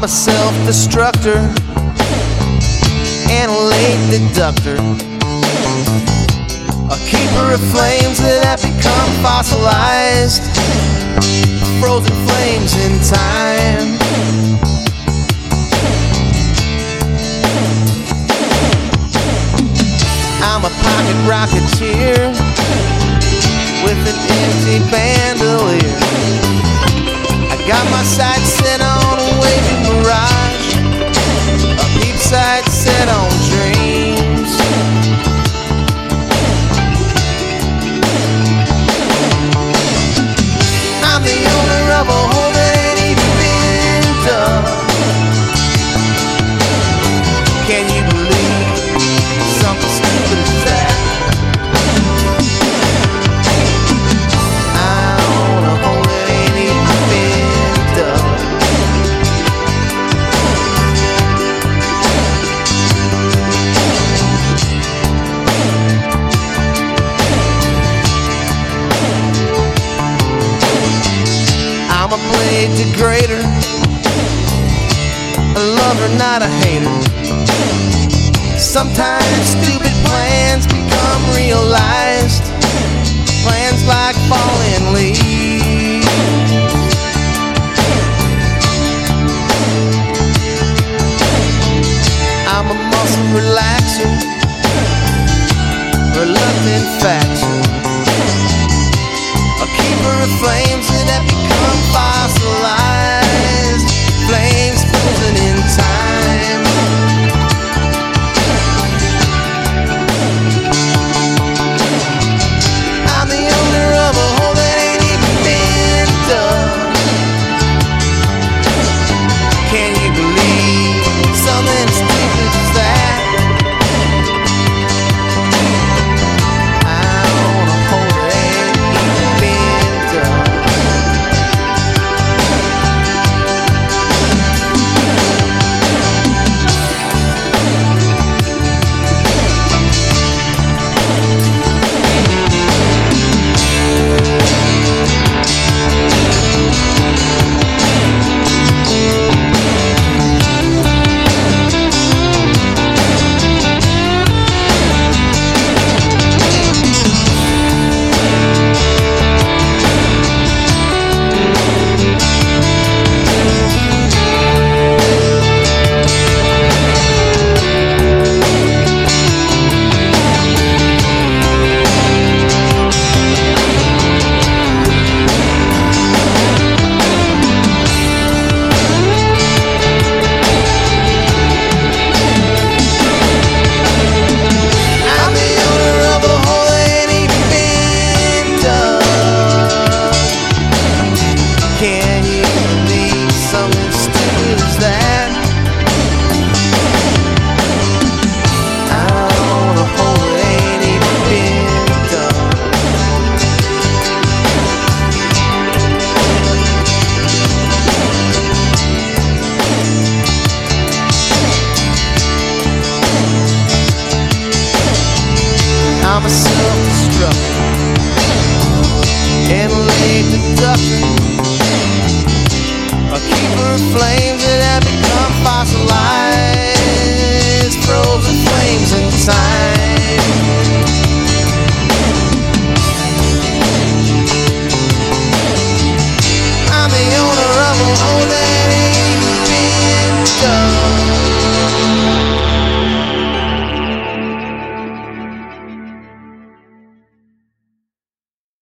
I'm a self destructor and a late deductor. A keeper of flames that have become fossilized, frozen flames in time. I'm a pocket rocketeer with an empty bandolier. I got my sights set on degrader, a lover, not a hater. Sometimes stupid plans become realized. Plans like falling leaves. I'm a muscle relaxer, reluctant faction.